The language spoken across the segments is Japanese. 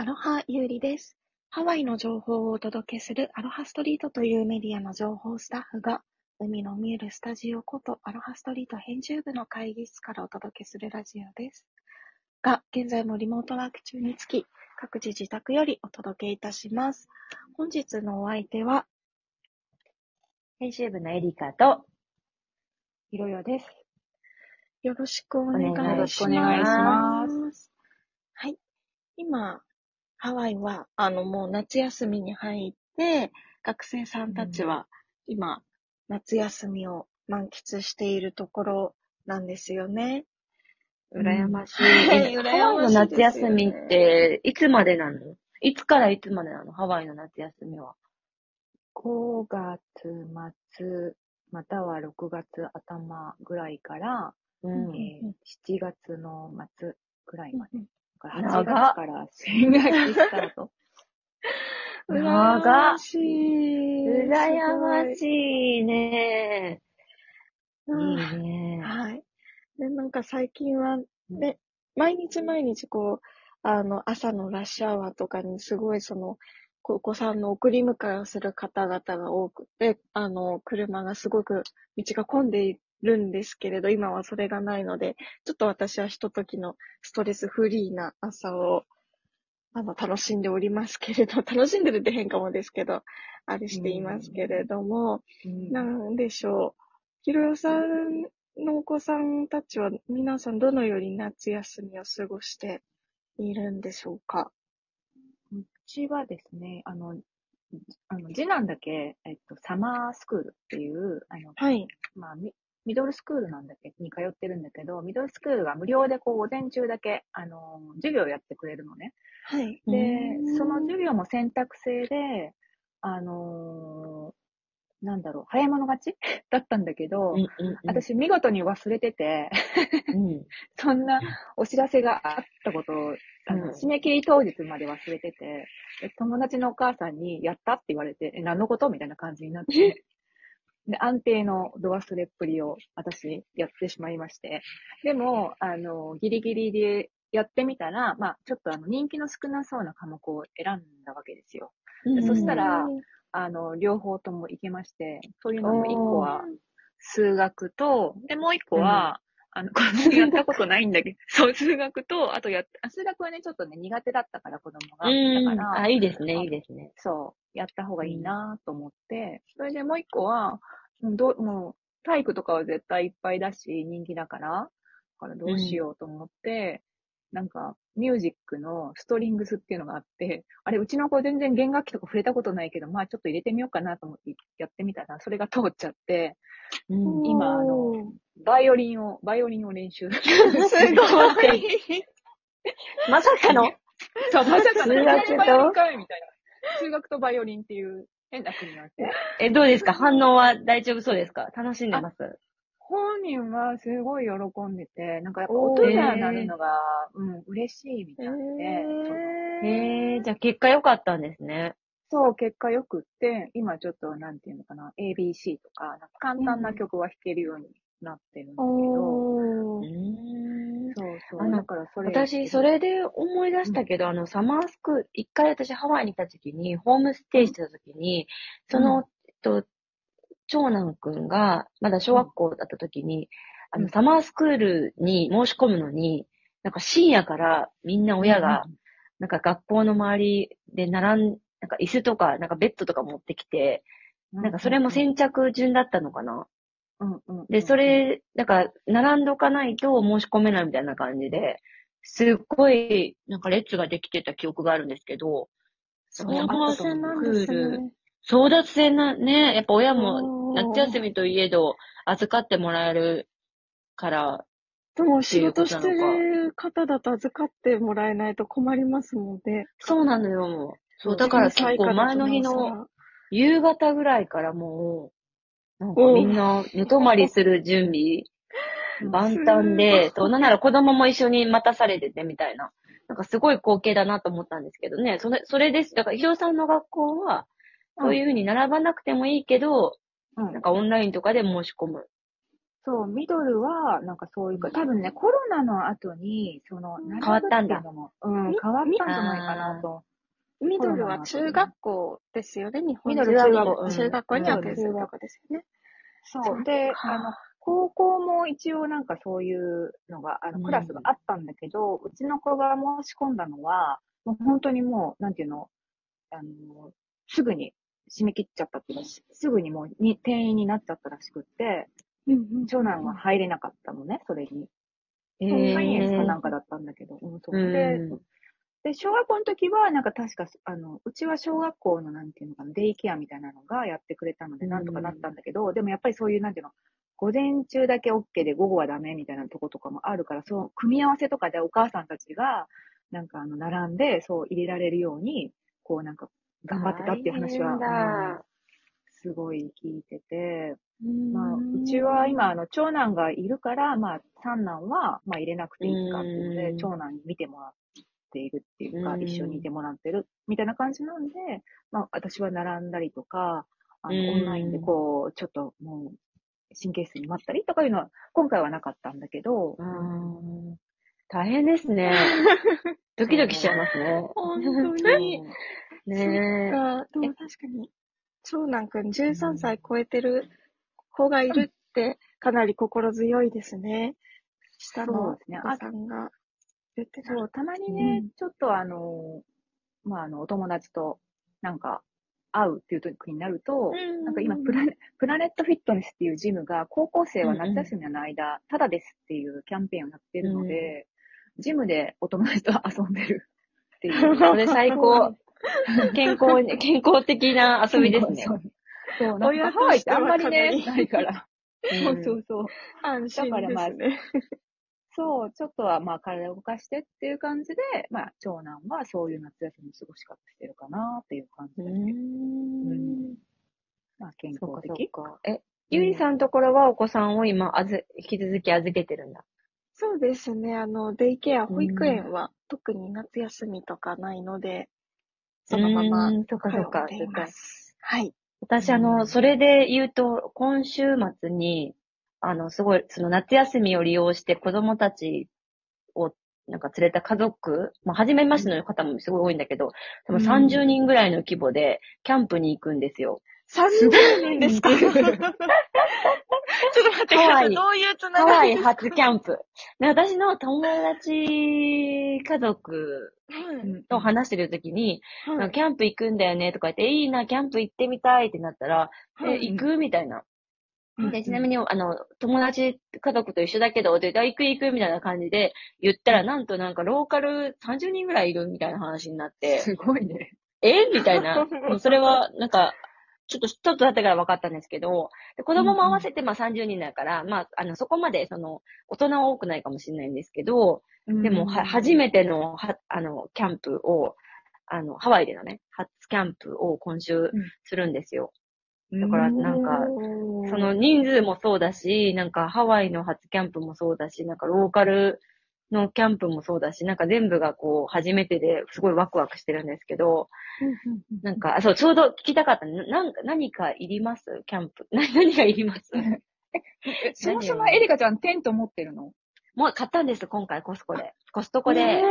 アロハユーリです。ハワイの情報をお届けするアロハストリートというメディアの情報スタッフが、海の見えるスタジオことアロハストリート編集部の会議室からお届けするラジオです。が、現在もリモートワーク中につき、各自自宅よりお届けいたします。本日のお相手は、編集部のエリカと、ひろよです。よろしくお願いします。よろしくお願いします。はい。今、ハワイは、あの、もう夏休みに入って、学生さんたちは、今、夏休みを満喫しているところなんですよね。羨ましい。うん、ハワイの夏休みって、いつまでなの？いつからいつまでなの？ハワイの夏休みは。5月末、または6月頭ぐらいから、うんえー、7月の末ぐらいまで。8月から新学期スタート。長ましい。羨ましいね。いいね。はい。で、なんか最近はね、毎日毎日こう、あの、朝のラッシュアワーとかにすごいその、お子さんの送り迎えをする方々が多くて、あの、車がすごく道が混んでいるんですけれど、今はそれがないので、ちょっと私はひとときのストレスフリーな朝を、あの、楽しんでおりますけれど、楽しんでるって変かもですけど、あれしていますけれども、なんでしょう。ひろよさんのお子さんたちは、皆さんどのように夏休みを過ごしているんでしょうか？うちはですね、あの、あの、次男だけ、えっと、サマースクールっていう、あの、はい。まあ、ミドルスクールなんだけに通ってるんだけど、ミドルスクールが無料でこう午前中だけ、あの、授業をやってくれるのね。はい。で、その授業も選択制で、あのー、なんだろう、早い者勝ち？だったんだけど、うんうんうん、私見事に忘れててうん、そんなお知らせがあったことを、あの、締め切り当日まで忘れてて、友達のお母さんに、やったって言われて、え、何のこと？みたいな感じになって、で、安定の度忘れっぷりを私やってしまいまして。でも、あの、ギリギリでやってみたら、まあ、ちょっとあの、人気の少なそうな科目を選んだわけですよ。そしたら、あの、両方ともいけまして、そういうのも一個は数学と、で、もう一個は、あの、子供やったことないんだけど、そう、数学と、あとやっ、数学はね、ちょっとね、苦手だったから、子供が。だから、あ、いいですね、いいですね。そう、やった方がいいなと思って、それでもう一個は、どもう、体育とかは絶対いっぱいだし、人気だから、だからどうしようと思って、うん、なんか、ミュージックのストリングスっていうのがあって、あれ、うちの子全然弦楽器とか触れたことないけど、まあちょっと入れてみようかなと思ってやってみたら、それが通っちゃって、うん、今、あの、バイオリンを、バイオリンを練習。すごい。まさかの そう、まさかの。数学とみたいな。数学とバイオリンっていう変な国なんですね。え、どうですか？反応は大丈夫そうですか？楽しんでます？本人はすごい喜んでて、なんかやっぱ音が鳴るのが、うん、嬉しいみたいで。へえー、じゃあ結果良かったんですね。そう、結果良くって、今ちょっと、なんていうのかな、ABC とか、か簡単な曲は弾けるようになってるんだけど、うん、そうそう。だからそれ。私、それで思い出したけど、うん、あの、サマースクール、一回私ハワイにいた時に、ホームステイしてた時に、その、えっと、長男くんが、まだ小学校だった時に、あの、サマースクールに申し込むのに、なんか深夜からみんな親が、なんか学校の周りで並ん、なんか椅子とか、なんかベッドとか持ってきて、なんかそれも先着順だったのかな。うんうん、で、それ、なんか、並んどかないと申し込めないみたいな感じで、すっごい、なんか列ができてた記憶があるんですけど、争奪戦なんですね。争奪戦な、ね、やっぱ親も夏休みといえど預かってもらえるから。でも仕事してる方だと預かってもらえないと困りますもんね。そうなのよ。そう、だから結構前の日の夕方ぐらいからもう、なんかみんな寝泊まりする準備、万端で、そう、なんなら子供も一緒に待たされててみたいな。なんかすごい光景だなと思ったんですけどね。それ、それです。だから、ひろさんの学校は、そういうふうに並ばなくてもいいけど、うん、なんかオンラインとかで申し込むそう、ミドルは、なんかそういうか、多分ね、コロナの後に、その、変わったんだ。うん、変わったんじゃないかなと。ミドルは中学校ですよね、日本ミドル中学校。中学校に当てるとかですよね。そう。で、あの、高校も一応なんかそういうのが、あの、クラスがあったんだけど、うちの子が申し込んだのは、もう本当にもう、なんていうの、あの、すぐに締め切っちゃったっていうか、すぐにもうに定員になっちゃったらしくって、うんうん、長男は入れなかったのね、それに。えー、サイエンスかなんかだったんだけど、うん、そうで、で、小学校の時は、なんか確か、あの、うちは小学校のなんていうのかな、デイケアみたいなのがやってくれたので、なんとかなったんだけど、でもやっぱりそういう、なんていうの、午前中だけ OK で午後はダメみたいなとことかもあるから、その組み合わせとかでお母さんたちが、なんかあの、並んで、そう入れられるように、こうなんか、頑張ってたっていう話は、すごい聞いてて、まあ、うちは今、あの、長男がいるから、まあ、三男は、まあ、入れなくていいかっていうので、長男に見てもらっているっていうか、一緒にいてもらってる、みたいな感じなんで、まあ、私は並んだりとか、あの、オンラインでこう、ちょっともう、神経質に待ったりとかいうのは、今回はなかったんだけど、大変ですね。ドキドキしちゃいますね。本当に。ねえ。でも確かに、長男くん13歳超えてる子がいるって、かなり心強いですね。下のお子さんが出てそう、たまにね、うん、ちょっとあの、まあ、あの、お友達と、なんか、会うっていう時になると、なんか今プラネ、プラネットフィットネスっていうジムが、高校生は夏休みの間、ただですっていうキャンペーンをやってるので、ジムでお友達と遊んでるっていう。それ最高。健康、健康的な遊びですね。そう、なんかハワイってあんまりね、ないから。そうそうそう。安心ですね。だからまあ、そう、ちょっとはまあ体を動かしてっていう感じで、まあ長男はそういう夏休みの過ごし方してるかなっていう感じですね。うん。まあ健康的。え、ゆいさんのところはお子さんを今あず、引き続き預けてるんだ。そうですね。あの、デイケア、保育園は特に夏休みとかないので、そのままそかそか。はい。私、あの、それで言うと、今週末に、あの、すごい、その夏休みを利用して子供たちを、なんか連れた家族、まあ、初めましての方もすごい多いんだけど、多分30人ぐらいの規模で、キャンプに行くんですよ。30人？ですか ちょっと待ってください。どういうつながり？ハワイ初キャンプ。私の友達家族と話してるときに、はい、キャンプ行くんだよねとか言って、いいな、キャンプ行ってみたいってなったら、は行く？みたいな。で、ちなみに、あの、友達家族と一緒だけど、で、行く行くみたいな感じで言ったら、なんとなんかローカル30人ぐらいいるみたいな話になって。すごいね。え？みたいな。もうそれは、なんか、ちょっと、ちょっと経ってから分かったんですけど、で子供も合わせて、まあ30人だから、うん、まあ、あの、そこまで、その、大人は多くないかもしれないんですけど、でも、は、初めての、は、あの、キャンプを、あの、ハワイでのね、初キャンプを今週するんですよ。だからなんか、その人数もそうだし、なんかハワイの初キャンプもそうだし、なんかローカルのキャンプもそうだし、なんか全部がこう初めてですごいワクワクしてるんですけど、なんか、そう、ちょうど聞きたかった。なんか、何かいります？キャンプ。何がいります？そもそもエリカちゃんテント持ってるの？もう買ったんです、今回コスコで。コストコで。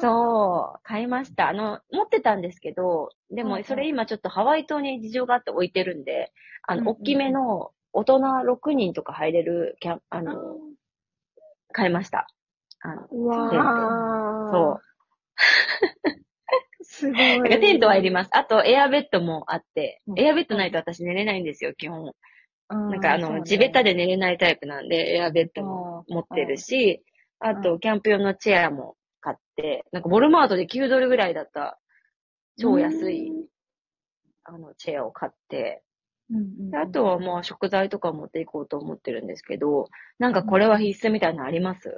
そう、買いました。あの、持ってたんですけど、でもそれ今ちょっとハワイ島に事情があって置いてるんで、あの、大きめの大人6人とか入れるキャン、あの、買いました。あの、わそう。すごい。テントはいります。あと、エアベッドもあって、エアベッドないと私寝れないんですよ、基本。なんかあの、地べたで寝れないタイプなんで、エアベッドも持ってるし、あと、キャンプ用のチェアも買って、なんか、ウォルマートで9ドルぐらいだった、超安い、あの、チェアを買って、あとはまあ食材とか持っていこうと思ってるんですけど、なんかこれは必須みたいなのあります？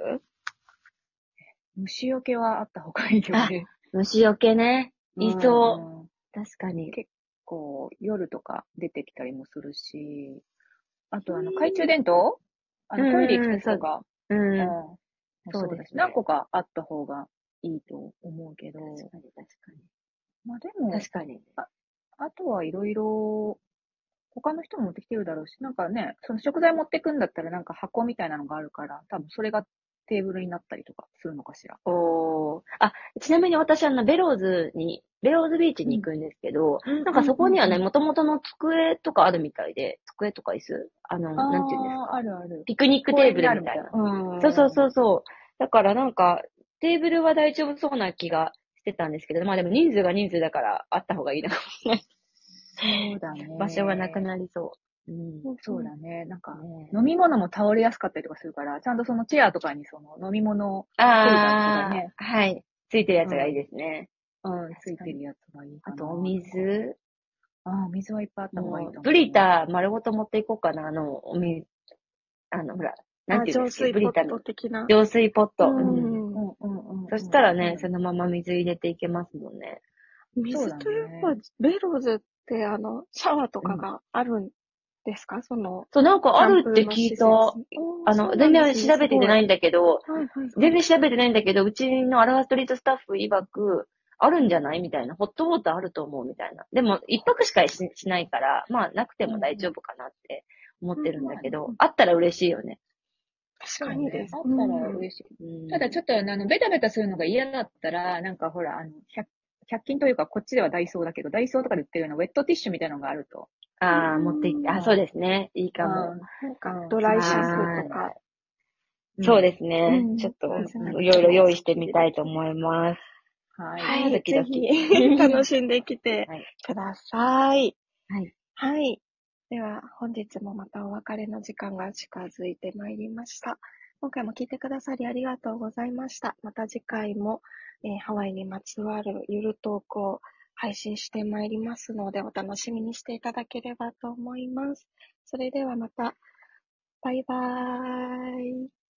虫除けはあった方がいいよね。虫除けね。いそう。確かに。結構夜とか出てきたりもするし、あとあの、懐中電灯？あの、トイレ行くとか。うん。そうですね。何個かあった方がいいと思うけど。確かに確かに。まあでも、確かに。ああとはいろいろ、他の人も持ってきてるだろうし、なんかね、その食材持ってくんだったらなんか箱みたいなのがあるから、多分それがテーブルになったりとかするのかしら。おあ、ちなみに私あの、ベローズに、ベローズビーチに行くんですけど、うん、なんかそこにはね、もともとの机とかあるみたいで、机とか椅子？あの、なんていうんですか？あるある。ピクニックテーブルみたいな。うん、そうそうそうそう。だからなんか、テーブルは大丈夫そうな気がしてたんですけど、まあでも人数が人数だからあった方がいいなそうだね。場所がなくなりそう。うん、そうだね。なんか、ね、飲み物も倒れやすかったりとかするから、ちゃんとそのチェアとかにその飲み物ああ、ね、はい。ついてるやつがいいですね。うん、うん、ついてるやつがいい。あとお水。ああ、水はいっぱいあった方がいいと思う。ブリタ丸ごと持っていこうかな、あの、お水。あの、ほら、なんていうんですか、ブリタの。浄水ポット。うん。うんうんうん、そしたらね、そのまま水入れていけますもんね。水といえば、ベローズって、あの、シャワーとかがあるんですか？その。そう、なんかあるって聞いた。あの、全然調べてないんだけど、全然調べてないんだけど、うちのアラハストリートスタッフ曰く、あるんじゃない？みたいな。ホットウォーターあると思うみたいな。でも、一泊しかしないから、まあ、なくても大丈夫かなって思ってるんだけど、あったら嬉しいよね。確かにです。あったら嬉しい。ただちょっと、あの、ベタベタするのが嫌だったら、なんかほら、あの、100, 100均というか、こっちではダイソーだけど、ダイソーとかで売ってるようなウェットティッシュみたいなのがあると、ああ、持ってきて、あ、そうですね。いいかも。なんか、ドライシャとか。そうですね。ちょっと、いろいろ用意してみたいと思います。はい。はい、ぜひ、楽しんできてください。はい。はい。では、本日もまたお別れの時間が近づいてまいりました。今回も聞いてくださりありがとうございました。また次回も、えー、ハワイにまつわるゆるトークを配信してまいりますので、お楽しみにしていただければと思います。それではまた、バイバーイ。